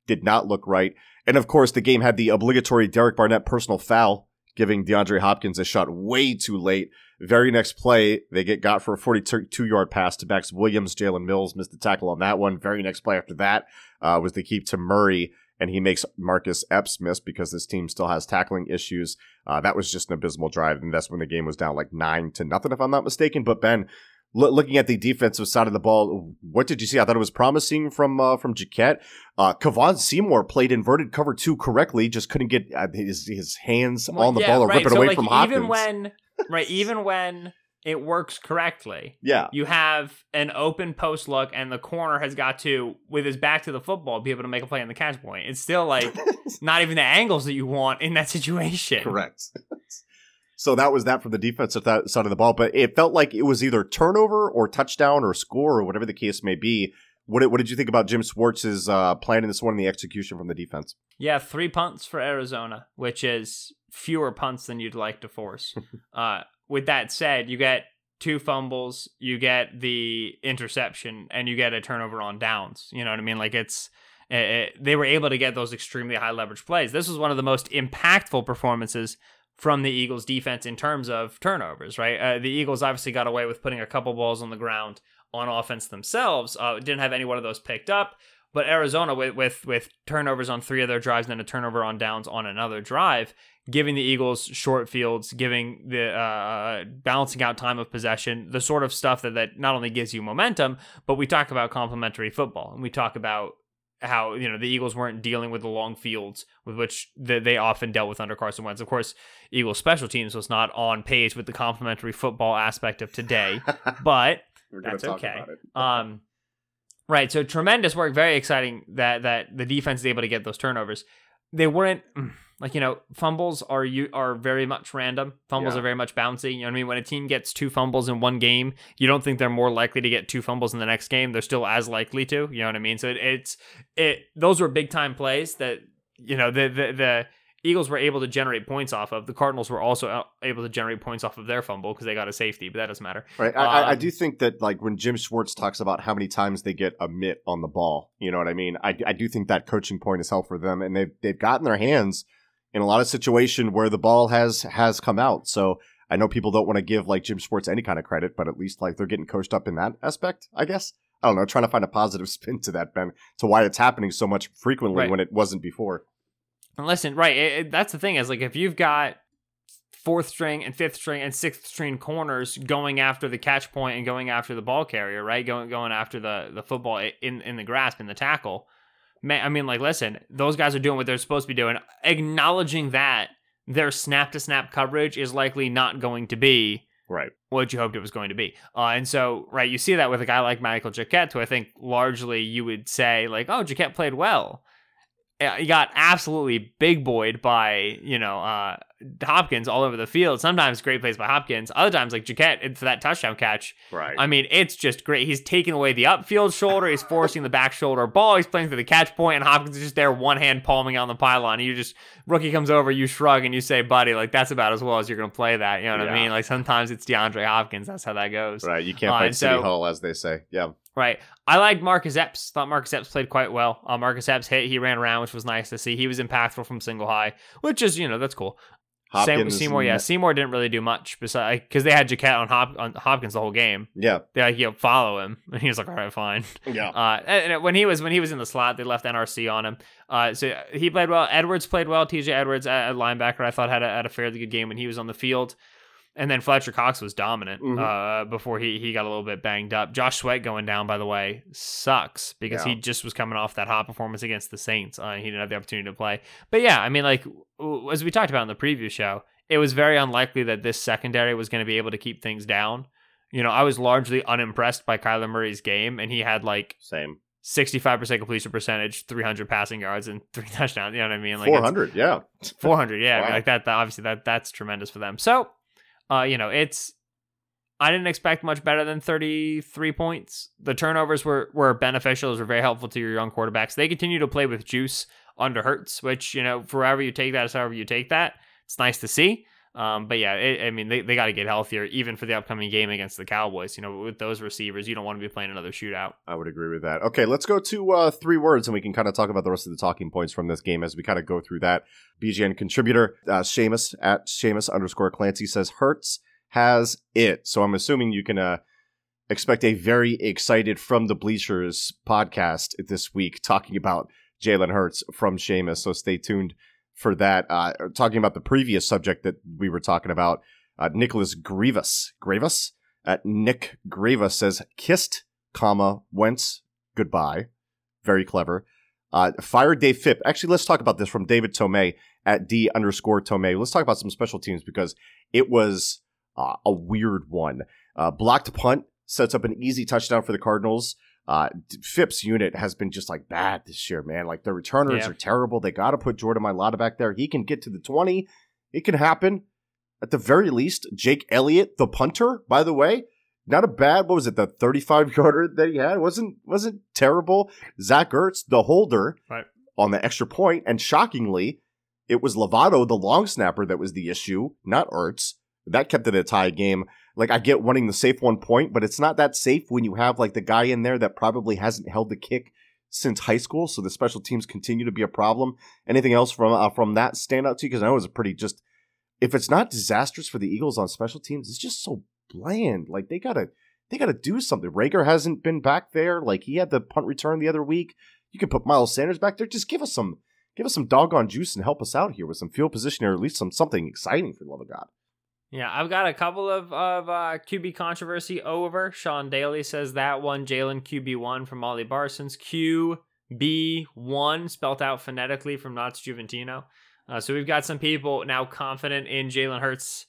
did not look right. And of course, the game had the obligatory Derek Barnett personal foul, giving DeAndre Hopkins a shot way too late. Very next play, they get got for a 42 yard pass to Max Williams. Jalen Mills missed the tackle on that one. Very next play after that uh, was the keep to Murray, and he makes Marcus Epps miss because this team still has tackling issues. Uh, that was just an abysmal drive, and that's when the game was down like nine to nothing, if I'm not mistaken. But Ben, loo- looking at the defensive side of the ball, what did you see? I thought it was promising from uh, from Jacquet. Uh, Kevon Seymour played inverted cover two correctly, just couldn't get uh, his his hands Well, on the yeah, ball or right. rip it So, away like, from Hopkins. Even when, (laughs) right, even when it works correctly, yeah, you have an open post look, and the corner has got to, with his back to the football, be able to make a play on the catch point. It's still like (laughs) not even the angles that you want in that situation. correct. (laughs) so that was that from the defensive th- side of the ball, but it felt like it was either turnover or touchdown or score or whatever the case may be. What did, what did you think about Jim Schwartz's uh, plan in this one and the execution from the defense? Yeah, three punts for Arizona, which is fewer punts than you'd like to force. (laughs) uh, with that said, you get two fumbles, you get the interception, and you get a turnover on downs. You know what I mean? Like it's it, it- they were able to get those extremely high leverage plays. This was one of the most impactful performances from the Eagles defense in terms of turnovers, right? Uh, the Eagles obviously got away with putting a couple balls on the ground on offense themselves. Uh, didn't have any one of those picked up. But Arizona, with, with with turnovers on three of their drives and then a turnover on downs on another drive, giving the Eagles short fields, giving the uh, balancing out time of possession, the sort of stuff that, that not only gives you momentum, but we talk about complementary football and we talk about how you know the Eagles weren't dealing with the long fields with which they often dealt with under Carson Wentz. Of course, Eagles special teams was not on page with the complementary football aspect of today, (laughs) but That's okay. um, right. So tremendous work. Very exciting that that the defense is able to get those turnovers. They weren't mm, like you know fumbles are you are very much random. Fumbles Yeah. are very much bouncy. You know what I mean? When a team gets two fumbles in one game, you don't think they're more likely to get two fumbles in the next game. They're still as likely to. You know what I mean? So it, it's it. Those were big time plays that you know the the the. Eagles were able to generate points off of. The Cardinals were also able to generate points off of their fumble because they got a safety, but that doesn't matter. Right. I, I, I Um, do think that like when Jim Schwartz talks about how many times they get a mitt on the ball, you know what I mean? I, I do think that coaching point is helpful for them, and they've they've gotten their hands in a lot of situation where the ball has has come out. So I know people don't want to give like Jim Schwartz any kind of credit, but at least like they're getting coached up in that aspect, I guess. I don't know, trying to find a positive (laughs) spin to that, Ben, to why it's happening so much frequently Right. when it wasn't before. And listen, right? It, it- that's the thing is like if you've got fourth string and fifth string and sixth string corners going after the catch point and going after the ball carrier, right? Going going after the the football in in the grasp in the tackle. Man, I mean, like, listen, those guys are doing what they're supposed to be doing. Acknowledging that their snap to snap coverage is likely not going to be Right. what you hoped it was going to be. Uh, and so, right, you see that with a guy like Michael Jacquet, who I think largely you would say, like, oh, Jacquet played well. Uh, He got absolutely big boyed by, you know, uh, Hopkins all over the field. Sometimes great plays by Hopkins. Other times, like Jacquet, for that touchdown catch, Right. I mean, it's just great. He's taking away the upfield shoulder. He's forcing the back shoulder ball. He's playing through the catch point, and Hopkins is just there, one hand palming on the pylon. And you just rookie comes over, you shrug, and you say, "Buddy, like that's about as well as you're gonna play that." You know what I mean? Like sometimes it's DeAndre Hopkins. That's how that goes. right. You can't Uh, and City so- Hall, as they say. Yeah. Right. I liked Marcus Epps. Thought Marcus Epps played quite well. Uh, Marcus Epps hit. He ran around, which was nice to see. He was impactful from single high, which is you know that's cool. Hopkins Seymour. Yeah, Seymour didn't really do much besides because they had Jacquet on, Hop- on Hopkins the whole game. Yeah. They like, you know, follow him, (laughs) and he was like, "All right, fine." Yeah. Uh, and and when he was when he was in the slot, they left NRC on him. Uh, so he played well. Edwards played well. T.J. Edwards at, at linebacker, I thought had a, had a fairly good game when he was on the field. And then Fletcher Cox was dominant Mhm. uh, before he, he got a little bit banged up. Josh Sweat going down, by the way, sucks because Yeah. he just was coming off that hot performance against the Saints. Uh, he didn't have the opportunity to play. But yeah, I mean, like as we talked about in the preview show, it was very unlikely that this secondary was going to be able to keep things down. You know, I was largely unimpressed by Kyler Murray's game, and he had like Same. 65% completion percentage, 300 passing yards, and (laughs) three touchdowns. You know what I mean? Like 400. Yeah. 400 yeah (laughs) Wow. like that, that obviously that that's tremendous for them so uh you know it's I didn't expect much better than 33 points. The turnovers were were beneficial. Those were very helpful to your young quarterbacks. They continue to play with juice under Hurts, which, you know, forever you take that is however you take that. It's nice to see. Um, but yeah, it, I mean, they, they got to get healthier, even for the upcoming game against the Cowboys. You know, with those receivers, you don't want to be playing another shootout. I would agree with that. Okay, let's go to uh, three words, and we can kind of talk about the rest of the talking points from this game as we kind of go through that. BGN contributor uh, Seamus at Seamus underscore Clancy says Hurts has it. So I'm assuming you can uh, expect a very excited from the bleachers podcast this week talking about Jalen Hurts from Seamus. So stay tuned for that. Uh, talking about the previous subject that we were talking about, uh, Nicholas Grievous, Grievous at Nick Grievous says kissed, comma Wentz goodbye. Very clever. Uh, fire Dave Fipp. Actually, let's talk about this from David Tomei at D underscore Tomei. Let's talk about some special teams because it was uh, a weird one. Uh, blocked punt sets up an easy touchdown for the Cardinals. Uh, Fipp's unit has been just like bad this year, man. Like the returners Yeah. are terrible. They got to put Jordan Mailata back there. He can get to the 20. It can happen. At the very least, Jake Elliott, the punter, by the way, not a bad. What was it? The 35 (laughs) yarder that he had wasn't wasn't terrible. Zach Ertz, the holder, Right. on the extra point, and shockingly, it was Lovato, the long snapper, that was the issue, not Ertz. That kept it a tie game. Like I get wanting the safe one point, but it's not that safe when you have like the guy in there that probably hasn't held the kick since high school. So the special teams continue to be a problem. Anything else from uh, from that stand out to you? Because I know it was a pretty just. If it's not disastrous for the Eagles on special teams, it's just so bland. Like they gotta they gotta do something. Reagor hasn't been back there. Like he had the punt return the other week. You can put Miles Sanders back there. Just give us some give us some doggone juice and help us out here with some field position or at least some something exciting for the love of God. Yeah, I've got a couple of, of uh, QB controversy over. Sean Daly says that one. Jalen QB1 from Molly Barsons. QB1 spelt out phonetically from Knots Juventino. Uh, so we've got some people now confident in Jalen Hurts.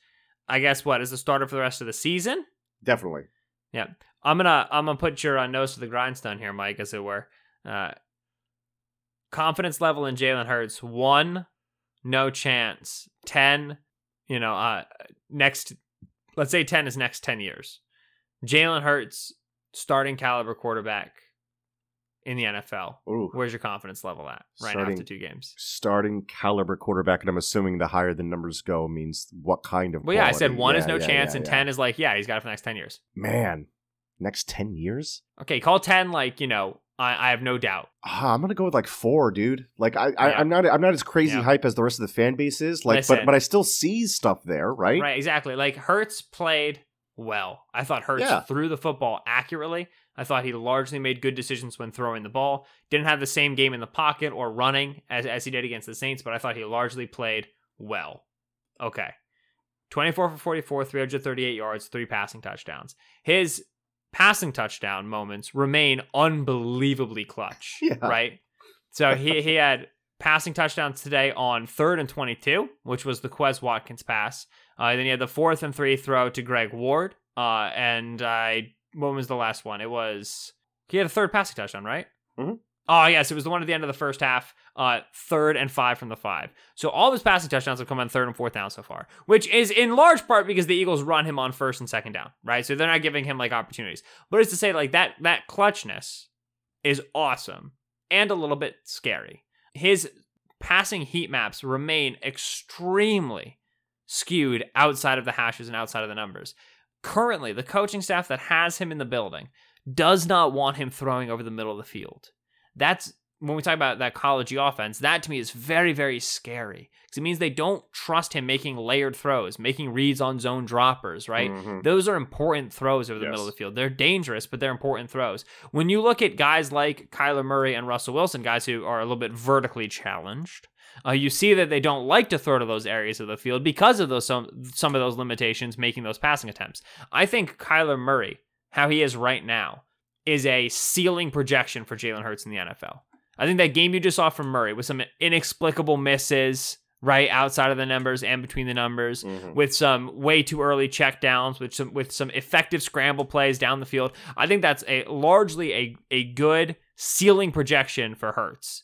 I guess what is the starter for the rest of the season? Definitely. Yeah, I'm gonna I'm gonna put your uh, nose to the grindstone here, Mike, as it were. Uh, confidence level in Jalen Hurts one, no chance. Ten, you know, uh, next, let's say ten is next ten years. Jalen Hurts, starting caliber quarterback in the NFL. Ooh. Where's your confidence level at right Starting- after two games? Starting caliber quarterback, and I'm assuming the higher the numbers go means what kind of Well, yeah, I said quality. one is no yeah, chance, yeah, and yeah. ten is like, yeah, he's got it for the next ten years. Man, next ten years? Okay, call ten like you know, I, I have no doubt. Ah, I'm gonna go with like four, dude. Like I, I Yeah. I'm not I'm not as crazy Yeah. hype as the rest of the fan base is. Like, Listen. but but I still see stuff there, right? Right, exactly. Like Hurts played well. I thought Hurts Yeah. threw the football accurately. I thought he largely made good decisions when throwing the ball. Didn't have the same game in the pocket or running as, as he did against the Saints, but I thought he largely played well. Okay. 24 for 44, 338 yards, three passing touchdowns. His passing touchdown moments remain unbelievably clutch, (laughs) Yeah. right? So he, he had passing touchdowns today on third and 22, which was the Quez Watkins pass. Uh, then he had the fourth and three throw to Greg Ward. Uh, and I, when was the last one? It was, he had a third passing touchdown, right? Mhm. Oh, yes. It was the one at the end of the first half, uh, third and five from the five. So all of his passing touchdowns have come on third and fourth down so far, which is in large part because the Eagles run him on first and second down, right? So they're not giving him like opportunities. But it's to say, like, that, that clutchness is awesome and a little bit scary. His passing heat maps remain extremely skewed outside of the hashes and outside of the numbers. Currently, the coaching staff that has him in the building does not want him throwing over the middle of the field. That's when we talk about that collegey offense, that to me is very, very scary because it means they don't trust him making layered throws, making reads on zone droppers, right? Mhm. Those are important throws over the Yes. middle of the field. They're dangerous, but they're important throws. When you look at guys like Kyler Murray and Russell Wilson, guys who are a little bit vertically challenged, uh, you see that they don't like to throw to those areas of the field because of those some some of those limitations making those passing attempts. I think Kyler Murray, how he is right now, is a ceiling projection for Jalen Hurts in the NFL. I think that game you just saw from Murray with some inexplicable misses right outside of the numbers and between the numbers Mhm. with some way too early check downs with some with some effective scramble plays down the field. I think that's a largely a a good ceiling projection for Hurts.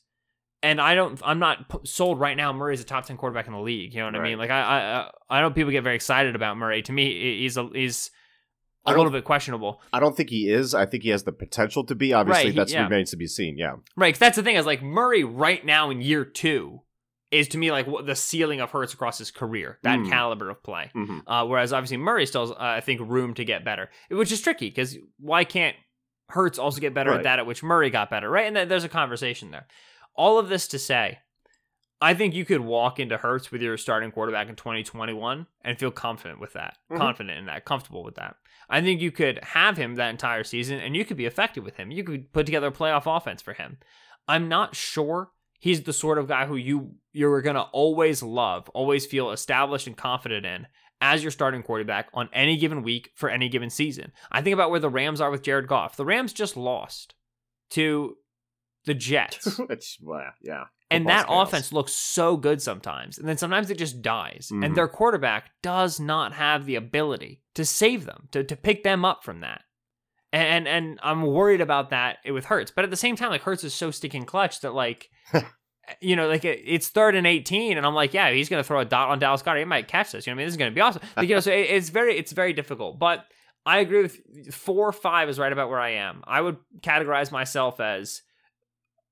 And I don't I'm not sold right now Murray's a top 10 quarterback in the league, you know what I mean? Like I I I know people get very excited about Murray. To me he's a, he's a little bit questionable. I don't think he is. I think he has the potential to be. Obviously, Right, he- that's yeah. remains to be seen. Yeah. Right, 'cause that's the thing is like Murray right now in year two is to me like what the ceiling of Hurts across his career, that Mm. caliber of play. hmm Uh, whereas obviously Murray still has, uh, I think, room to get better, which is tricky because why can't Hurts also get better Right. at that at which Murray got better, right? And th- there's a conversation there. All of this to say, I think you could walk into Hurts with your starting quarterback in 2021 and feel confident with that, Mhm. confident in that, comfortable with that. I think you could have him that entire season and you could be effective with him. You could put together a playoff offense for him. I'm not sure he's the sort of guy who you you're going to always love, always feel established and confident in as your starting quarterback on any given week for any given season. I think about where the Rams are with Jared Goff. The Rams just lost to the Jets. (laughs) it's well, yeah. And that offense looks so good sometimes. And then sometimes it just dies. Mhm. And their quarterback does not have the ability to save them, to, to pick them up from that. And and I'm worried about that with Hurts. But at the same time, like Hurts is so sticking clutch that like (laughs) you know, like it, it's third and eighteen, and I'm like, yeah, he's gonna throw a dot on Dallas Goedert. He might catch this. You know, what I mean, this is gonna be awesome. Like, you know, so it, it's very, it's very difficult. But I agree with four, five is right about where I am. I would categorize myself as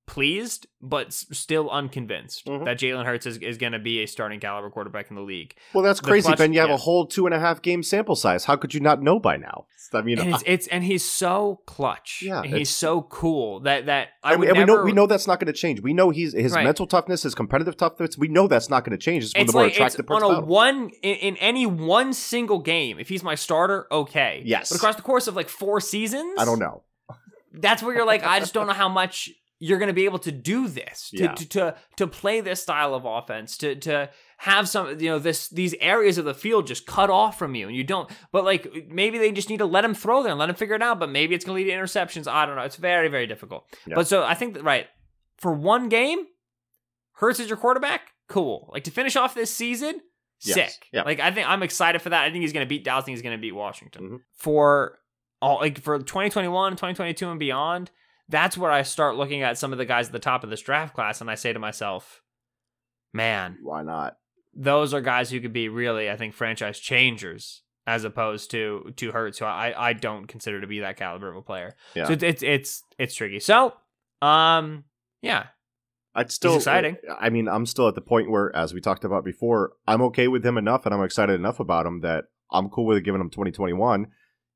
pleased, but still unconvinced Mhm. that Jalen Hurts is, is going to be a starting caliber quarterback in the league. Well, that's The crazy, clutch- Ben. You have yeah. a whole two and a half game sample size. How could you not know by now? I mean, and it's, it's and he's so clutch. Yeah, and he's so cool that that I and we, would and we know we know that's not going to change. We know he's his Right. mental toughness, his competitive toughness. We know that's not going to change. It's one of It's the more like it's attractive on a one in, in any one single game. If he's my starter, okay. Yes. But across the course of like four seasons, I don't know. that's where you're like, I just don't know how much you're going to be able to do this, to, Yeah. to to to play this style of offense, to to have some, you know, this these areas of the field just cut off from you, and you don't. But like maybe they just need to let him throw there and let him figure it out. But maybe it's going to lead to interceptions. I don't know. It's very very difficult. Yeah. But so I think that right for one game, Hurts is your quarterback. Cool. Like to finish off this season. Yes. Sick. Yeah. Like I think I'm excited for that. I think he's going to beat Dallas. I think he's going to beat Washington Mhm. for all like for 2021, 2022, and beyond. That's where I start looking at some of the guys at the top of this draft class, and I say to myself, "Man, Why not? those are guys who could be really, I think, franchise changers." As opposed to to Hurts, who I I don't consider to be that caliber of a player. Yeah. So it's it's it's it's tricky. So, um, yeah, I'd still exciting. I mean, I'm still at the point where, as we talked about before, I'm okay with him enough, and I'm excited enough about him that I'm cool with giving him 2021,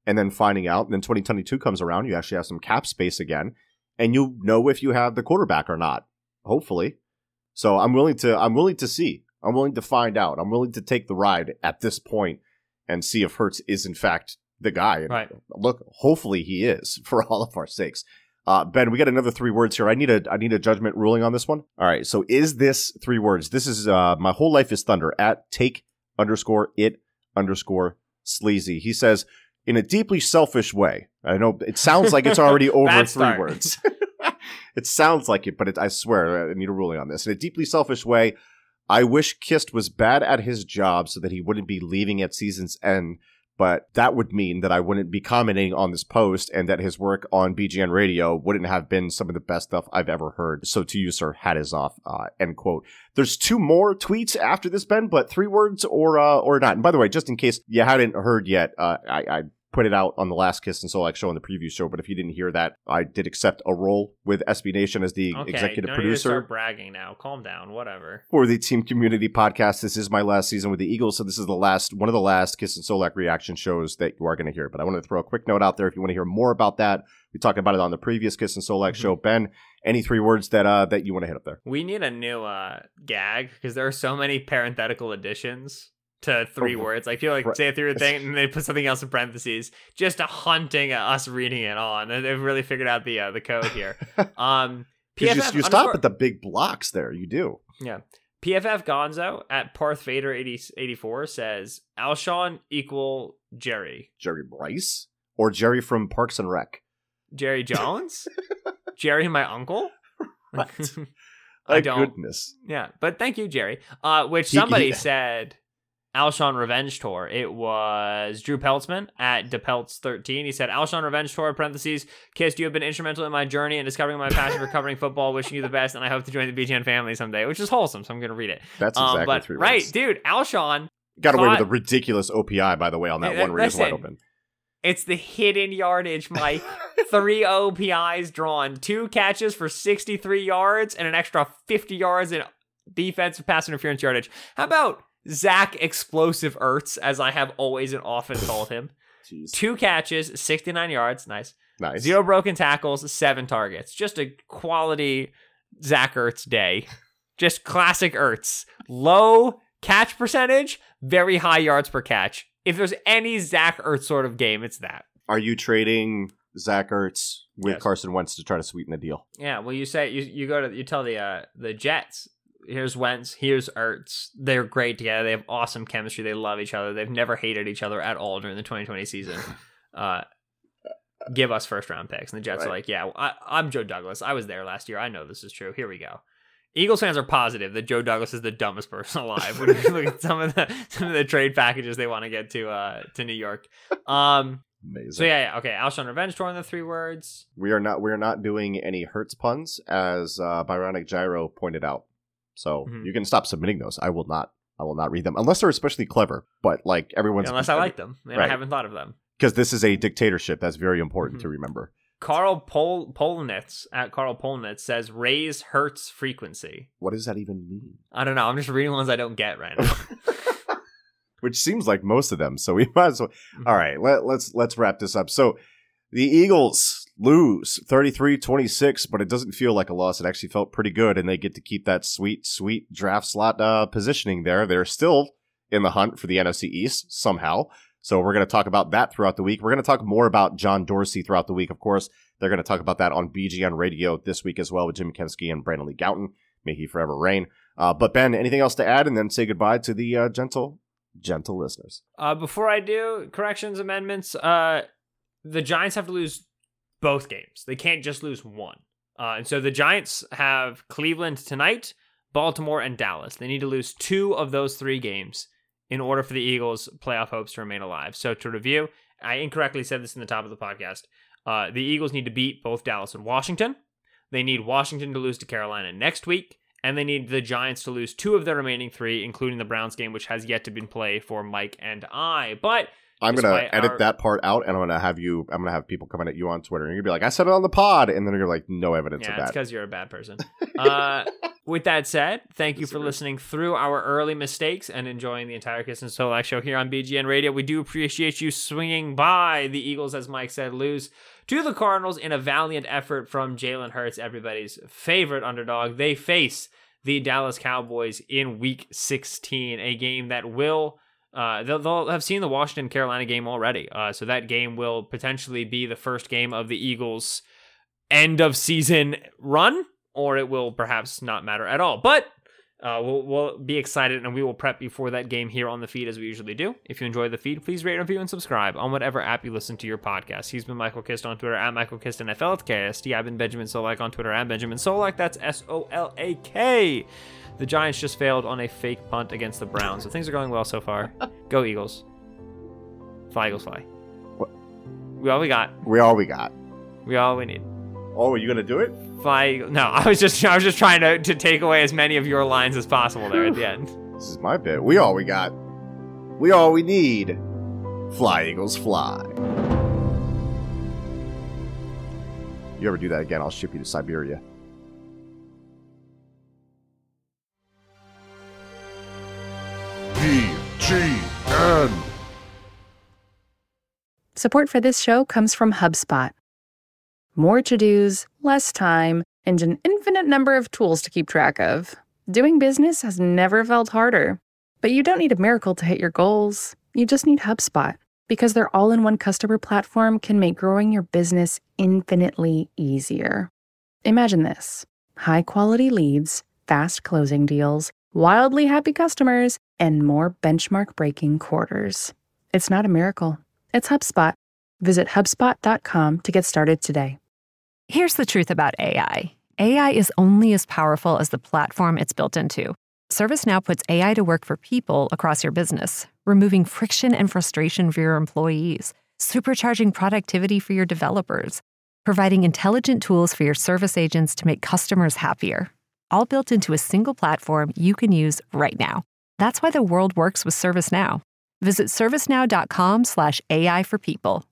and then finding out. And then 2022 comes around, you actually have some cap space again, and you know if you have the quarterback or not. Hopefully, so I'm willing to. I'm willing to see. I'm willing to find out. I'm willing to take the ride at this point and see if Hurts is in fact the guy. Right. Look, hopefully he is (laughs) for all of our sakes. Uh, ben, we got another three words here. I need a I need a judgment ruling on this one. All right. So is this three words? This is uh, my whole life is thunder at take underscore it underscore sleazy. He says in a deeply selfish way. I know it sounds like it's already (laughs) over three words. (laughs) it sounds like it, but it, I swear I need a ruling on this. In a deeply selfish way, I wish Kist was bad at his job so that he wouldn't be leaving at season's end. But that would mean that I wouldn't be commenting on this post and that his work on BGN radio wouldn't have been some of the best stuff I've ever heard. So to you, sir, hat is off, uh, end quote. There's two more tweets after this, Ben, but three words or, uh, or not. And by the way, just in case you hadn't heard yet, uh, I, I put it out on the last Kist and Solak show on the preview show. But if you didn't hear that, I did accept a role with SB Nation as the okay. executive producer start bragging now. Calm down. Whatever. for the Team Community Podcast. This is my last season with the Eagles, so this is the last one of the last Kist and Solak reaction shows that you are going to hear. But I wanted to throw a quick note out there if you want to hear more about that. We talked about it on the previous Kist and Solak show. Ben, any three words that uh that you want to hit up there? We need a new uh gag because there are so many parenthetical additions to three Oh, words. Like people like right. say a three word thing and they put something else in parentheses, just a hunting us reading it on. And they've really figured out the uh, the code here. (laughs) Um, you, PFF you stop underscore- at the big blocks there. You do. Yeah. PFF Gonzo at Parth Vader 80, 84 says Alshon equal Jerry. Jerry Bryce or Jerry from Parks and Rec. Jerry (laughs) Jones? Jerry, my uncle? What? (laughs) I My don't. Goodness. Yeah, but thank you, Jerry. Uh, which He- somebody he- said Alshon Revenge Tour. It was Drew Peltzman at DePeltz13. He said, Alshon Revenge Tour, parentheses, Kist, you have been instrumental in my journey and discovering my passion for covering football. Wishing you the best, and I hope to join the BGN family someday, which is wholesome, so I'm going to read it. That's Um, exactly but, three right, words. dude, Alshon, Got away with a ridiculous OPI, by the way, on that Yeah, one where he's wide open. It's the hidden yardage, Mike. (laughs) Three OPIs drawn, two catches for 63 yards, and an extra 50 yards in defensive pass interference yardage. How about Zach Explosive Ertz, as I have always and often (laughs) called him? Jeez. Two catches, 69 yards. Nice. Nice. Zero broken tackles, seven targets. Just a quality Zach Ertz day. Just classic Ertz. Low catch percentage, very high yards per catch. If there's any Zach Ertz sort of game, it's that. Are you trading Zach Ertz with Yes. Carson Wentz to try to sweeten the deal? Yeah, well, you say you you go to you tell the uh, the Jets. Here's Wentz. Here's Ertz. They're great together. They have awesome chemistry. They love each other. They've never hated each other at all during the 2020 season. (laughs) Uh, give us first round picks. And the Jets are like, yeah, I, I'm Joe Douglas. I was there last year. I know this is true. Here we go. Eagles fans are positive that Joe Douglas is the dumbest person (laughs) alive. When you look at some of the some of the trade packages they want to get to uh to New York. Um. Amazing. So yeah, yeah okay. Alshon Revenge tour in the three words. We are not we are not doing any Hertz puns, as uh, Byronic Gyro pointed out. So Mhm. you can stop submitting those. I will not. I will not read them unless they're especially clever. But like everyone's unless I like them, and I haven't thought of them. because this is a dictatorship. That's very important Mhm. to remember. Carl Pol- Polnitz at Carl Polnitz says raise Hertz frequency. What does that even mean? I don't know. I'm just reading ones I don't get right now. (laughs) (laughs) Which seems like most of them. So we (laughs) might as well. Mhm. All right, let, let's let's wrap this up. So the Eagles lose 33-26, but it doesn't feel like a loss. It actually felt pretty good, and they get to keep that sweet, sweet draft slot uh, positioning there. They're still in the hunt for the NFC East somehow. So we're going to talk about that throughout the week. We're going to talk more about John Dorsey throughout the week. Of course, they're going to talk about that on BGN Radio this week as well with Jim Kempski and Brandon Lee Gowton. May he forever reign. Uh, but Ben, anything else to add, and then say goodbye to the uh, gentle, gentle listeners. Uh, before I do corrections amendments, uh, the Giants have to lose both games. They can't just lose one. Uh, and so the Giants have Cleveland tonight, Baltimore, and Dallas. They need to lose two of those three games in order for the Eagles' playoff hopes to remain alive. So to review, I incorrectly said this in the top of the podcast. Uh, the Eagles need to beat both Dallas and Washington. They need Washington to lose to Carolina next week, and they need the Giants to lose two of their remaining three, including the Browns game, which has yet to be played for Mike and I. But I'm gonna edit our- that part out, and I'm gonna have you. I'm gonna have people coming at you on Twitter, and you're gonna be like, "I said it on the pod," and then you're like, "No evidence yeah, of that." because you're a bad person. (laughs) Uh, with that said, thank you for listening through our early mistakes and enjoying the entire Kist and Solak show here on BGN Radio. We do appreciate you swinging by the Eagles, as Mike said, lose to the Cardinals in a valiant effort from Jalen Hurts, everybody's favorite underdog. They face the Dallas Cowboys in Week 16, a game that will. Uh, they'll, they'll have seen the Washington Carolina game already. Uh, so that game will potentially be the first game of the Eagles' end of season run, or it will perhaps not matter at all. But uh, we'll, we'll be excited and we will prep before that game here on the feed as we usually do. If you enjoy the feed, please rate, review, and subscribe on whatever app you listen to your podcast. He's been Michael Kist on Twitter at Michael Kist NFL at KST. I've been Benjamin Solak on Twitter at Benjamin Solak. That's S O L A K. The Giants just failed on a fake punt against the Browns, so things are going well so far. (laughs) Go Eagles. Fly Eagles fly. What? We all we got. we all we got. We all we need. Oh, are you gonna do it? Fly. No, I was just I was just trying to, to take away as many of your lines as possible there at the end. (sighs) This is my bit. We all we got. We all we need. Fly Eagles fly. You ever do that again? I'll ship you to Siberia. Support for this show comes from HubSpot. More to dos, less time, and an infinite number of tools to keep track of. Doing business has never felt harder. But you don't need a miracle to hit your goals. You just need HubSpot because their all in one customer platform can make growing your business infinitely easier. Imagine this high quality leads, fast closing deals, wildly happy customers, and more benchmark breaking quarters. It's not a miracle, it's HubSpot. Visit HubSpot.com to get started today. Here's the truth about AI AI is only as powerful as the platform it's built into. ServiceNow puts AI to work for people across your business, removing friction and frustration for your employees, supercharging productivity for your developers, providing intelligent tools for your service agents to make customers happier. All built into a single platform you can use right now. That's why the world works with ServiceNow. Visit servicenow.com/ai for people